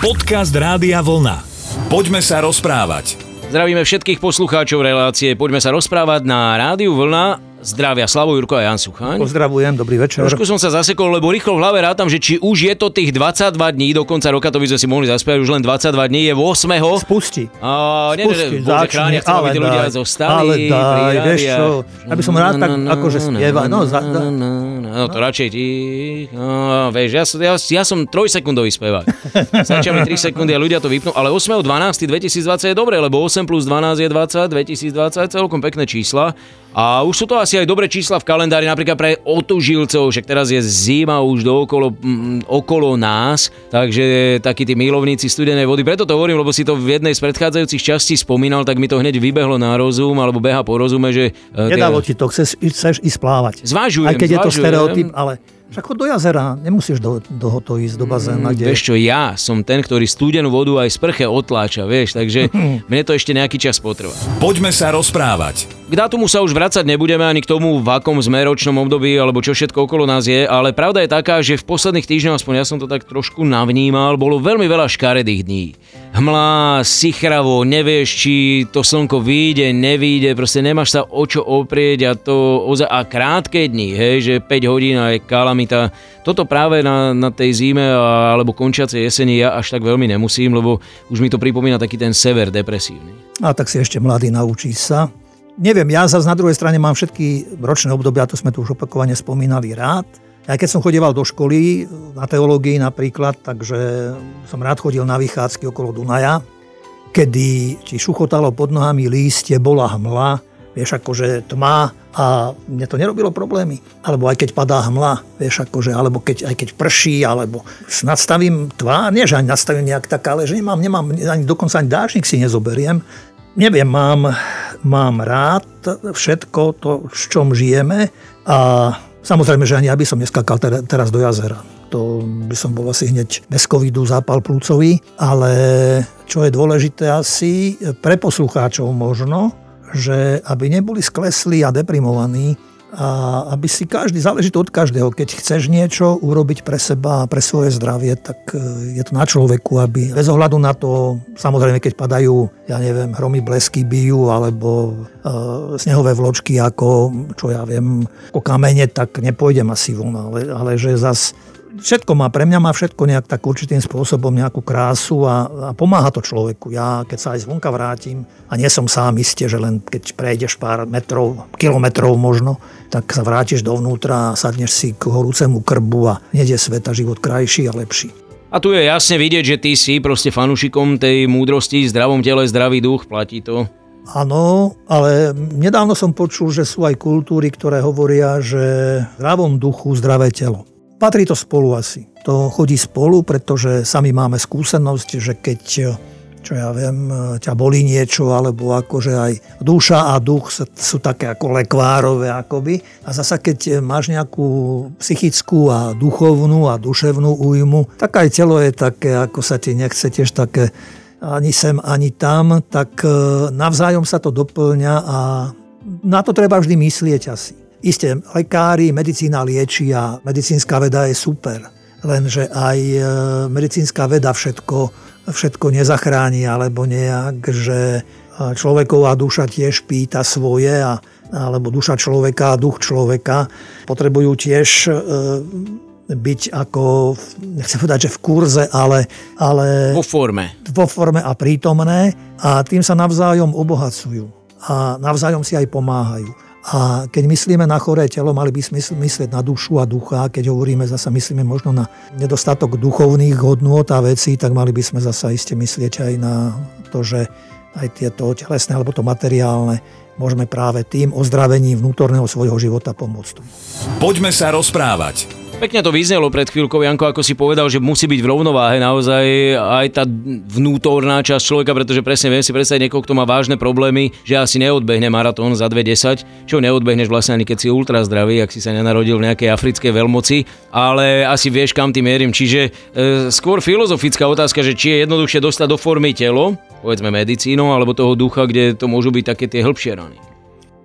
Podcast Rádia Vlna. Poďme sa rozprávať. Zdravíme všetkých poslucháčov relácie. Poďme sa rozprávať na Rádiu Vlna. Zdravia Slavo Jurko a Jan Suchaň. Pozdravujem, dobrý večer. Trošku som sa zasekol, lebo rýchlo v hlave rátam, že či už je to tých 22 dní, do konca roka to by sme si mohli zaspievať, už len 22 dní, je 8. Spusti. A, nie, Spusti, nie, bože, chráň, chcem, aby tí ľudia zostali. Ale daj, vieš čo, ja by som rád tak akože spieva, no, za, da, No to radšej ti... No, vieš, ja, som- ja, ja som trojsekundový spevák. Stačia mi 3 sekundy a ľudia to vypnú, ale 8.12.2020 je dobre, lebo 8 plus 12 je 20, 2020 celkom pekné čísla. A už sú to asi aj dobré čísla v kalendári, napríklad pre otužilcov, však teraz je zima už do okolo, mm, okolo nás, takže takí tí milovníci studenej vody. Preto to hovorím, lebo si to v jednej z predchádzajúcich častí spomínal, tak mi to hneď vybehlo na rozum, alebo beha po rozume, že... e, tie- nedalo ti to, chceš, chceš ísť plávať. Zvažujem, Aj keď je to stereotyp, ale však do jazera, nemusíš do, do hoto ísť, do bazéna, kde... Vieš čo, ja som ten, ktorý studenú vodu aj z prche otláča, vieš, takže mne to ešte nejaký čas potrvá. Poďme sa rozprávať. K dátumu sa už vracať nebudeme ani k tomu, v akom sme ročnom období, alebo čo všetko okolo nás je, ale pravda je taká, že v posledných týždňoch, aspoň ja som to tak trošku navnímal, bolo veľmi veľa škaredých dní. Hmla, sichravo, nevieš, či to slnko vyjde, nevyjde, proste nemáš sa o čo oprieť a to oza- a krátke dni, hej, že 5 hodín a je kalamita. Toto práve na, na tej zime a- alebo končiacej jeseni ja až tak veľmi nemusím, lebo už mi to pripomína taký ten sever depresívny. A tak si ešte mladý naučí sa. Neviem, ja zase na druhej strane mám všetky ročné obdobia, to sme tu už opakovane spomínali, rád. Aj keď som chodieval do školy, na teológii napríklad, takže som rád chodil na vychádzky okolo Dunaja, kedy ti šuchotalo pod nohami lístie, bola hmla, vieš, akože tma a mne to nerobilo problémy. Alebo aj keď padá hmla, vieš, akože, alebo keď, aj keď prší, alebo nadstavím tvár, nie, že ani nastavím nejak tak, ale že nemám, nemám, ani dokonca ani dážnik si nezoberiem. Neviem, mám, mám rád všetko to, v čom žijeme a samozrejme, že ani ja by som neskakal tera- teraz do jazera. To by som bol asi hneď bez covidu zápal plúcový, ale čo je dôležité asi pre poslucháčov možno, že aby neboli skleslí a deprimovaní a aby si každý, záleží to od každého, keď chceš niečo urobiť pre seba a pre svoje zdravie, tak e, je to na človeku, aby bez ohľadu na to, samozrejme keď padajú, ja neviem, hromy, blesky bijú alebo e, snehové vločky ako, čo ja viem, ako kamene, tak nepôjdem asi von, ale, ale že zas všetko má, pre mňa má všetko nejak tak určitým spôsobom nejakú krásu a, a pomáha to človeku. Ja keď sa aj zvonka vrátim a nie som sám iste, že len keď prejdeš pár metrov, kilometrov možno, tak sa vrátiš dovnútra a sadneš si k horúcemu krbu a hneď je sveta život krajší a lepší. A tu je jasne vidieť, že ty si proste fanúšikom tej múdrosti, zdravom tele, zdravý duch, platí to. Áno, ale nedávno som počul, že sú aj kultúry, ktoré hovoria, že v zdravom duchu zdravé telo. Patrí to spolu asi. To chodí spolu, pretože sami máme skúsenosť, že keď čo ja viem, ťa bolí niečo, alebo akože aj duša a duch sú, také ako lekvárové akoby. A zasa keď máš nejakú psychickú a duchovnú a duševnú újmu, tak aj telo je také, ako sa ti nechce tiež také ani sem, ani tam, tak e, navzájom sa to doplňa a na to treba vždy myslieť asi. Isté, lekári, medicína lieči a medicínska veda je super, lenže aj e, medicínska veda všetko, všetko nezachráni, alebo nejak, že e, človeková duša tiež pýta svoje a alebo duša človeka a duch človeka potrebujú tiež e, byť ako, nechcem povedať, že v kurze, ale, ale Vo forme. vo forme a prítomné a tým sa navzájom obohacujú a navzájom si aj pomáhajú. A keď myslíme na choré telo, mali by sme myslieť na dušu a ducha. Keď hovoríme zasa, myslíme možno na nedostatok duchovných hodnôt a vecí, tak mali by sme zasa iste myslieť aj na to, že aj tieto telesné alebo to materiálne môžeme práve tým ozdravením vnútorného svojho života pomôcť. Poďme sa rozprávať. Pekne to vyznelo pred chvíľkou, Janko, ako si povedal, že musí byť v rovnováhe naozaj aj tá vnútorná časť človeka, pretože presne viem si predstaviť niekoho, kto má vážne problémy, že asi neodbehne maratón za 2.10, čo neodbehneš vlastne ani keď si ultra zdravý, ak si sa nenarodil v nejakej africkej veľmoci, ale asi vieš, kam tým mierim. Čiže e, skôr filozofická otázka, že či je jednoduchšie dostať do formy telo, povedzme medicínou, alebo toho ducha, kde to môžu byť také tie hĺbšie rany.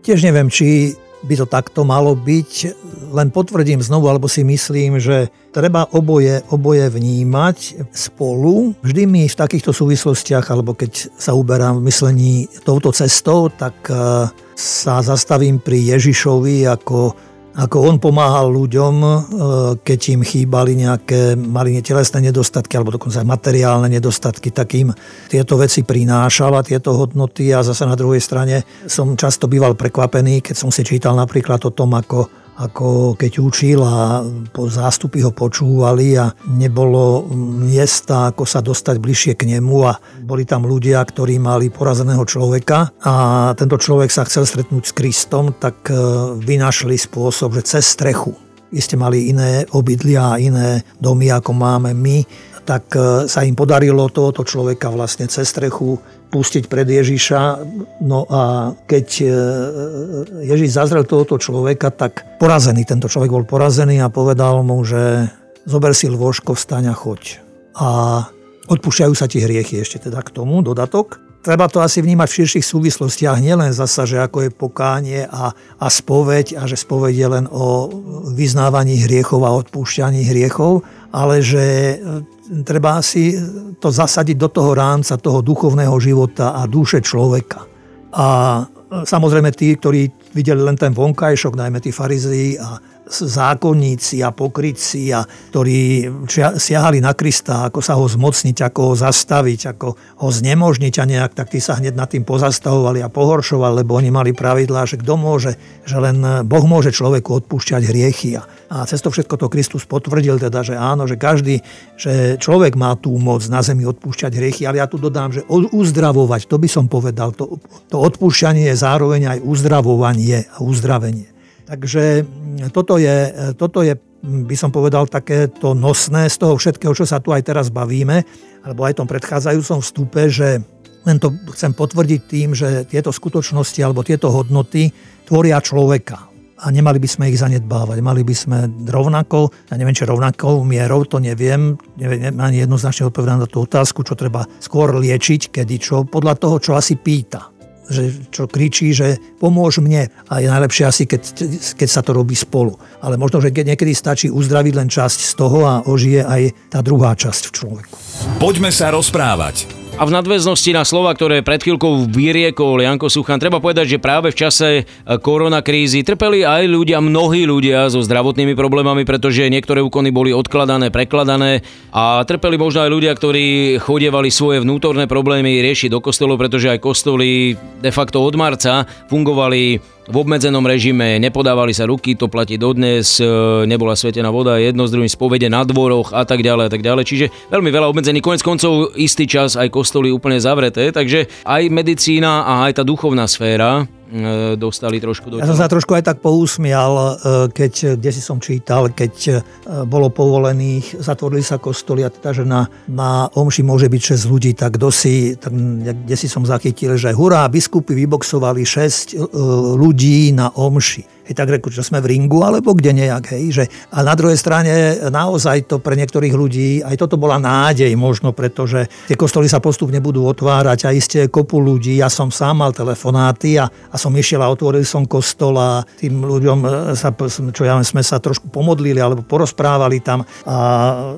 Tiež neviem, či by to takto malo byť. Len potvrdím znovu, alebo si myslím, že treba oboje, oboje vnímať spolu. Vždy mi v takýchto súvislostiach, alebo keď sa uberám v myslení touto cestou, tak eh, sa zastavím pri Ježišovi ako ako on pomáhal ľuďom, e, keď im chýbali nejaké, mali telesné nedostatky alebo dokonca aj materiálne nedostatky, tak im tieto veci prinášala, tieto hodnoty. A zase na druhej strane som často býval prekvapený, keď som si čítal napríklad o tom, ako ako keď učil a po zástupy ho počúvali a nebolo miesta, ako sa dostať bližšie k nemu a boli tam ľudia, ktorí mali porazeného človeka a tento človek sa chcel stretnúť s Kristom, tak e, vynašli spôsob, že cez strechu. Vy ste mali iné obydlia a iné domy, ako máme my, tak e, sa im podarilo tohoto človeka vlastne cez strechu pustiť pred Ježiša. No a keď e, Ježiš zazrel tohoto človeka, tak porazený, tento človek bol porazený a povedal mu, že zober si lôžko, vstaň a choď. A odpúšťajú sa ti hriechy ešte teda k tomu, dodatok. Treba to asi vnímať v širších súvislostiach, nielen zasa, že ako je pokánie a, a spoveď a že spoveď je len o vyznávaní hriechov a odpúšťaní hriechov, ale že treba si to zasadiť do toho rámca toho duchovného života a duše človeka. A samozrejme tí, ktorí videli len ten vonkajšok, najmä tí farizei a zákonníci a pokrytci, a ktorí siahali na Krista, ako sa ho zmocniť, ako ho zastaviť, ako ho znemožniť a nejak, tak tí sa hneď nad tým pozastavovali a pohoršovali, lebo oni mali pravidlá, že kto môže, že len Boh môže človeku odpúšťať hriechy. A cez to všetko to Kristus potvrdil teda, že áno, že každý, že človek má tú moc na zemi odpúšťať hriechy, ale ja tu dodám, že uzdravovať, to by som povedal, to, to odpúšťanie je zároveň aj uzdravovanie a uzdravenie. Takže mm, toto je, toto je, mm, by som povedal, také to nosné z toho všetkého, čo sa tu aj teraz bavíme, alebo aj tom predchádzajúcom vstupe, že len to chcem potvrdiť tým, že tieto skutočnosti alebo tieto hodnoty tvoria človeka. A nemali by sme ich zanedbávať. Mali by sme rovnako, ja neviem, či rovnakou mierou, to neviem, neviem ani jednoznačne odpovedať na tú otázku, čo treba skôr liečiť, kedy čo, podľa toho, čo asi pýta že čo kričí, že pomôž mne a je najlepšie asi, keď, keď sa to robí spolu. Ale možno, že niekedy stačí uzdraviť len časť z toho a ožije aj tá druhá časť v človeku. Poďme sa rozprávať. A v nadväznosti na slova, ktoré pred chvíľkou vyriekol Janko Suchan, treba povedať, že práve v čase e, koronakrízy trpeli aj ľudia, mnohí ľudia so zdravotnými problémami, pretože niektoré úkony boli odkladané, prekladané a trpeli možno aj ľudia, ktorí chodievali svoje vnútorné problémy riešiť do kostolov, pretože aj kostoly de facto od marca fungovali v obmedzenom režime, nepodávali sa ruky, to platí dodnes, e, nebola svetená voda, jedno z druhým spovede na dvoroch a tak ďalej a tak ďalej. Čiže veľmi veľa obmedzených, konec koncov istý čas aj kostoly úplne zavreté, takže aj medicína a aj tá duchovná sféra dostali trošku do Ja som sa trošku aj tak pousmial, e, keď, kde si som čítal, keď e, bolo povolených, zatvorili sa kostoly a teda, že na, na omši môže byť 6 ľudí, tak si, tak, kde si som zachytil, že hurá, biskupy vyboxovali 6 ľudí na omši. Hej, tak reku, že sme v ringu, alebo kde nejak. Hej, že, a na druhej strane naozaj to pre niektorých ľudí, aj toto bola nádej možno, pretože tie kostoly sa postupne budú otvárať a iste kopu ľudí. Ja som sám mal telefonáty a, a som išiel a otvoril som kostol a tým ľuďom e, sa, čo ja sme sa trošku pomodlili alebo porozprávali tam a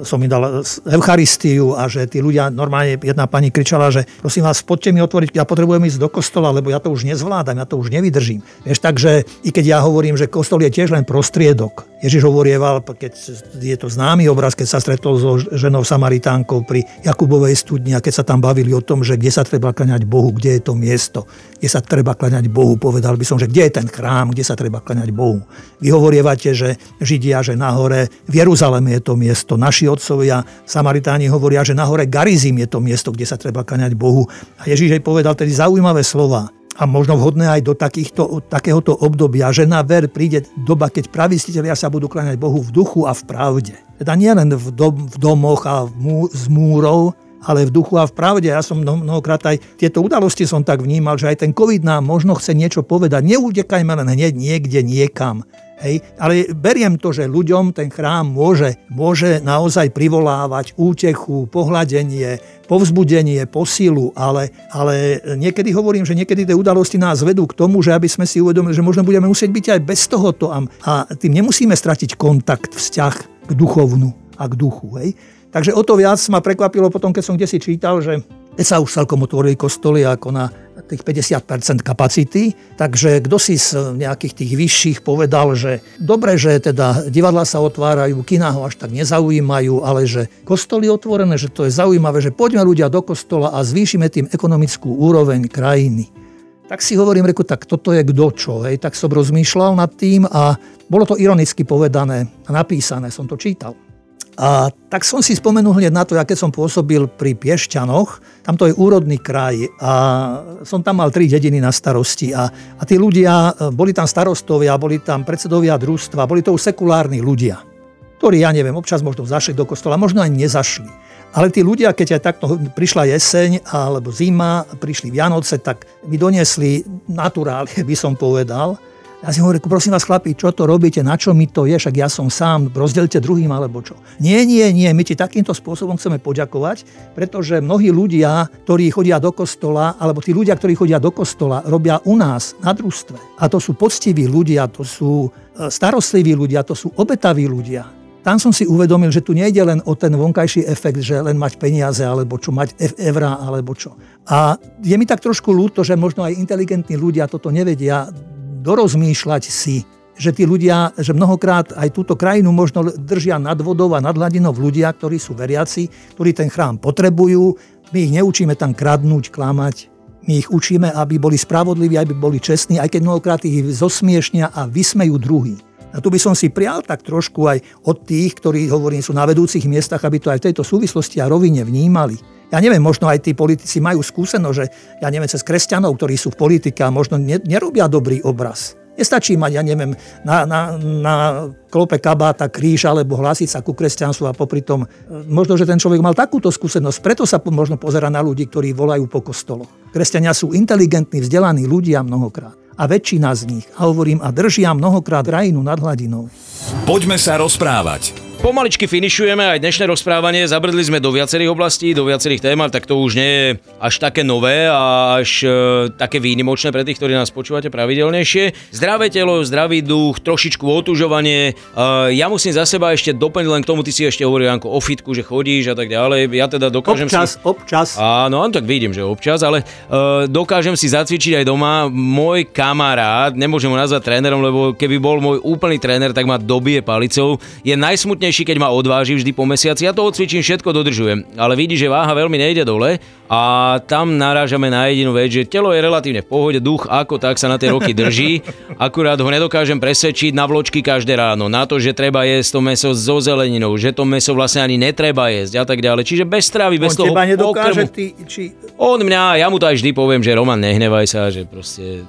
som im dal Eucharistiu a že tí ľudia, normálne jedna pani kričala, že prosím vás, poďte mi otvoriť, ja potrebujem ísť do kostola, lebo ja to už nezvládam, ja to už nevydržím. Vieš, takže i keď ja hovorím, hovorím, že kostol je tiež len prostriedok. Ježiš hovorieval, keď je to známy obraz, keď sa stretol so ženou Samaritánkou pri Jakubovej studni a keď sa tam bavili o tom, že kde sa treba klaňať Bohu, kde je to miesto, kde sa treba klaňať Bohu. Povedal by som, že kde je ten chrám, kde sa treba klaňať Bohu. Vy hovorievate, že Židia, že nahore v Jeruzaleme je to miesto. Naši otcovia Samaritáni hovoria, že nahore Garizim je to miesto, kde sa treba klaňať Bohu. A Ježiš jej povedal tedy zaujímavé slova a možno vhodné aj do takýchto, takéhoto obdobia, že na ver príde doba, keď pravistiteľia sa budú kláňať Bohu v duchu a v pravde. Teda nie len v, dom, v domoch a v mú, z múrov, ale v duchu a v pravde. Ja som mnohokrát aj tieto udalosti som tak vnímal, že aj ten COVID nám možno chce niečo povedať. Neutekajme len hneď niekde niekam. Hej? Ale beriem to, že ľuďom ten chrám môže, môže naozaj privolávať útechu, pohľadenie, povzbudenie, posilu, ale, ale niekedy hovorím, že niekedy tie udalosti nás vedú k tomu, že aby sme si uvedomili, že možno budeme musieť byť aj bez tohoto a, a tým nemusíme stratiť kontakt, vzťah k duchovnu a k duchu. Hej? Takže o to viac ma prekvapilo potom, keď som kde si čítal, že sa už celkom otvorili kostoly ako na tých 50% kapacity, takže kto si z nejakých tých vyšších povedal, že dobre, že teda divadla sa otvárajú, kina ho až tak nezaujímajú, ale že kostoly otvorené, že to je zaujímavé, že poďme ľudia do kostola a zvýšime tým ekonomickú úroveň krajiny. Tak si hovorím, reku, tak toto je kto čo. Hej. Tak som rozmýšľal nad tým a bolo to ironicky povedané a napísané, som to čítal. A tak som si spomenul hneď na to, aké som pôsobil pri Piešťanoch. Tam to je úrodný kraj a som tam mal tri dediny na starosti a, a tí ľudia, boli tam starostovia, boli tam predsedovia družstva, boli to už sekulárni ľudia, ktorí, ja neviem, občas možno zašli do kostola, možno aj nezašli. Ale tí ľudia, keď aj takto prišla jeseň alebo zima, prišli Vianoce, tak mi doniesli naturálie, by som povedal, ja si hovorím, prosím vás chlapi, čo to robíte, na čo mi to je, však ja som sám, rozdelte druhým alebo čo. Nie, nie, nie, my ti takýmto spôsobom chceme poďakovať, pretože mnohí ľudia, ktorí chodia do kostola, alebo tí ľudia, ktorí chodia do kostola, robia u nás na družstve. A to sú poctiví ľudia, to sú e, starostliví ľudia, to sú obetaví ľudia. Tam som si uvedomil, že tu nejde len o ten vonkajší efekt, že len mať peniaze, alebo čo, mať eurá, alebo čo. A je mi tak trošku ľúto, že možno aj inteligentní ľudia toto nevedia dorozmýšľať si, že tí ľudia, že mnohokrát aj túto krajinu možno držia nad vodou a nad hladinou ľudia, ktorí sú veriaci, ktorí ten chrám potrebujú. My ich neučíme tam kradnúť, klamať. My ich učíme, aby boli spravodliví, aby boli čestní, aj keď mnohokrát ich zosmiešnia a vysmejú druhý. A tu by som si prial tak trošku aj od tých, ktorí, hovorím, sú na vedúcich miestach, aby to aj v tejto súvislosti a rovine vnímali ja neviem, možno aj tí politici majú skúsenosť, že ja neviem, cez kresťanov, ktorí sú v politike a možno nerobia dobrý obraz. Nestačí mať, ja neviem, na, na, na klope kabáta kríž alebo hlásiť sa ku kresťanstvu a popri tom, e, možno, že ten človek mal takúto skúsenosť, preto sa možno pozera na ľudí, ktorí volajú po kostoloch. Kresťania sú inteligentní, vzdelaní ľudia mnohokrát a väčšina z nich, a hovorím, a držia mnohokrát krajinu nad hladinou. Poďme sa rozprávať. Pomaličky finišujeme aj dnešné rozprávanie. Zabrdli sme do viacerých oblastí, do viacerých tém, tak to už nie je až také nové a až e, také výnimočné pre tých, ktorí nás počúvate pravidelnejšie. Zdravé telo, zdravý duch, trošičku otužovanie. E, ja musím za seba ešte doplniť len k tomu, ty si ešte hovoril Janko, o fitku, že chodíš a tak ďalej. Ja teda dokážem občas, si... Občas, Áno, tak vidím, že občas, ale e, dokážem si zacvičiť aj doma. Môj kamarát, nemôžem ho nazvať trénerom, lebo keby bol môj úplný tréner, tak ma dobije palicou. Je najsmutnejší smutnejší, keď ma odváži vždy po mesiaci. Ja to odcvičím, všetko dodržujem. Ale vidí, že váha veľmi nejde dole a tam narážame na jedinú vec, že telo je relatívne v pohode, duch ako tak sa na tie roky drží. Akurát ho nedokážem presvedčiť na vločky každé ráno, na to, že treba jesť to meso so zeleninou, že to meso vlastne ani netreba jesť a tak ďalej. Čiže bez stravy, bez On toho nedokáže, ty, či... On mňa, ja mu to aj vždy poviem, že Roman, nehnevaj sa, že proste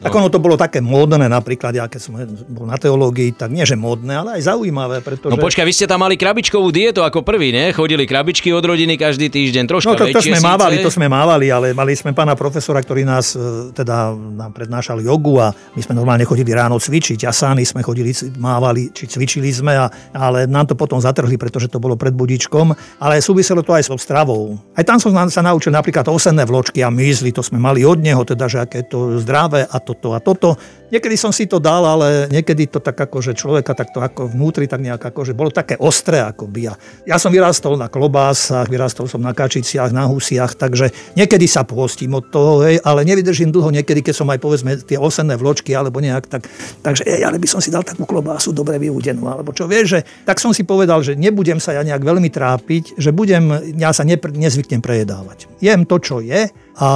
No. Tak ono to bolo také módne, napríklad, ja keď som bol na teológii, tak nie že módne, ale aj zaujímavé, pretože... No počkaj, vy ste tam mali krabičkovú dietu ako prvý, ne? Chodili krabičky od rodiny každý týždeň, troška No to, to sme síce. mávali, to sme mávali, ale mali sme pána profesora, ktorý nás e, teda nám prednášal jogu a my sme normálne chodili ráno cvičiť a sány sme chodili, mávali, či cvičili sme, a, ale nám to potom zatrhli, pretože to bolo pred budičkom, ale súviselo to aj s stravou. Aj tam som sa naučil napríklad osenné vločky a mysli, to sme mali od neho, teda, že aké to zdravé a toto a toto. Niekedy som si to dal, ale niekedy to tak ako, že človeka takto ako vnútri, tak nejak ako, že bolo také ostré by. Ja, som vyrastol na klobásach, vyrastol som na kačiciach, na husiach, takže niekedy sa pôstím od toho, hej, ale nevydržím dlho niekedy, keď som aj povedzme tie osenné vločky alebo nejak tak, takže ej, ale by som si dal takú klobásu dobre vyúdenú, alebo čo vieš, že tak som si povedal, že nebudem sa ja nejak veľmi trápiť, že budem, ja sa nepr- nezvyknem prejedávať. Jem to, čo je, a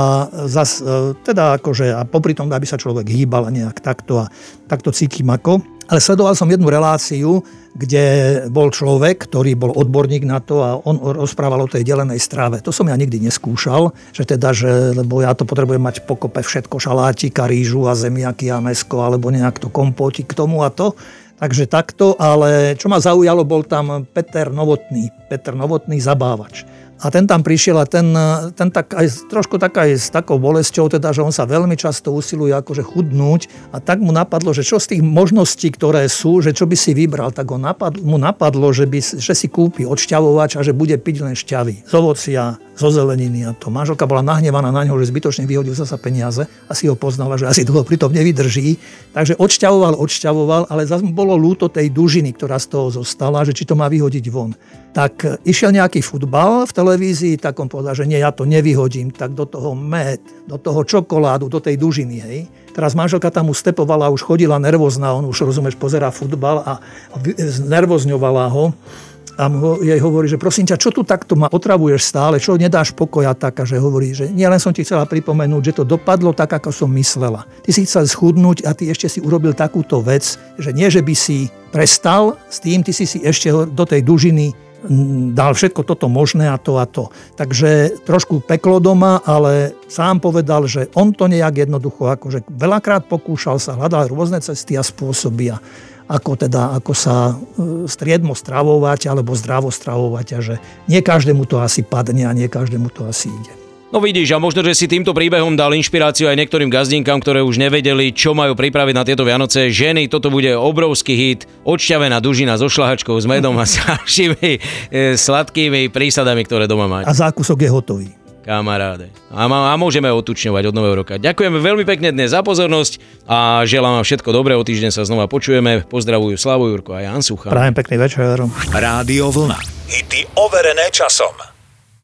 zas, e, teda akože, a popri tom, aby sa človek hýbal nejak takto a takto cítim ako. Ale sledoval som jednu reláciu, kde bol človek, ktorý bol odborník na to a on rozprával o tej delenej strave. To som ja nikdy neskúšal, že teda, že, lebo ja to potrebujem mať pokope všetko, šalátika, rýžu a zemiaky a mesko, alebo nejak to kompótik k tomu a to. Takže takto, ale čo ma zaujalo, bol tam Peter Novotný, Peter Novotný zabávač. A ten tam prišiel a ten, ten tak aj, trošku tak aj s takou bolesťou, teda, že on sa veľmi často usiluje akože chudnúť a tak mu napadlo, že čo z tých možností, ktoré sú, že čo by si vybral, tak ho napadlo, mu napadlo, že, by, že si kúpi odšťavovač a že bude piť len šťavy z ovocia, zo zeleniny a to. Manželka bola nahnevaná na ňo, že zbytočne vyhodil zasa peniaze, asi ho poznala, že asi dlho pritom nevydrží. Takže odšťavoval, odšťavoval, ale zase bolo lúto tej dužiny, ktorá z toho zostala, že či to má vyhodiť von tak išiel nejaký futbal v televízii, tak on povedal, že nie, ja to nevyhodím, tak do toho med, do toho čokoládu, do tej dužiny, hej. Teraz manželka tam už stepovala, už chodila nervózna, on už, rozumieš, pozerá futbal a znervozňovala ho a mu, jej hovorí, že prosím ťa, čo tu takto ma otravuješ stále, čo nedáš pokoja tak, a že hovorí, že nie len som ti chcela pripomenúť, že to dopadlo tak, ako som myslela. Ty si chcel schudnúť a ty ešte si urobil takúto vec, že nie, že by si prestal s tým, ty si si ešte do tej dužiny dal všetko toto možné a to a to. Takže trošku peklo doma, ale sám povedal, že on to nejak jednoducho, akože veľakrát pokúšal sa, hľadal rôzne cesty a spôsoby a ako teda, ako sa e, striedmo stravovať alebo zdravo stravovať a že nie každému to asi padne a nie každému to asi ide. No vidíš, a možno, že si týmto príbehom dal inšpiráciu aj niektorým gazdinkám, ktoré už nevedeli, čo majú pripraviť na tieto Vianoce. Ženy, toto bude obrovský hit, odšťavená dužina so šlahačkou, s medom a s ďalšími e, sladkými prísadami, ktoré doma máte. A zákusok je hotový. Kamaráde. A, má, a môžeme otučňovať od nového roka. Ďakujeme veľmi pekne dnes za pozornosť a želám vám všetko dobré. O týždeň sa znova počujeme. Pozdravujú Slavo Jurko a Jan Sucha. Prajem pekný večer. Rádio Vlna. Hity overené časom.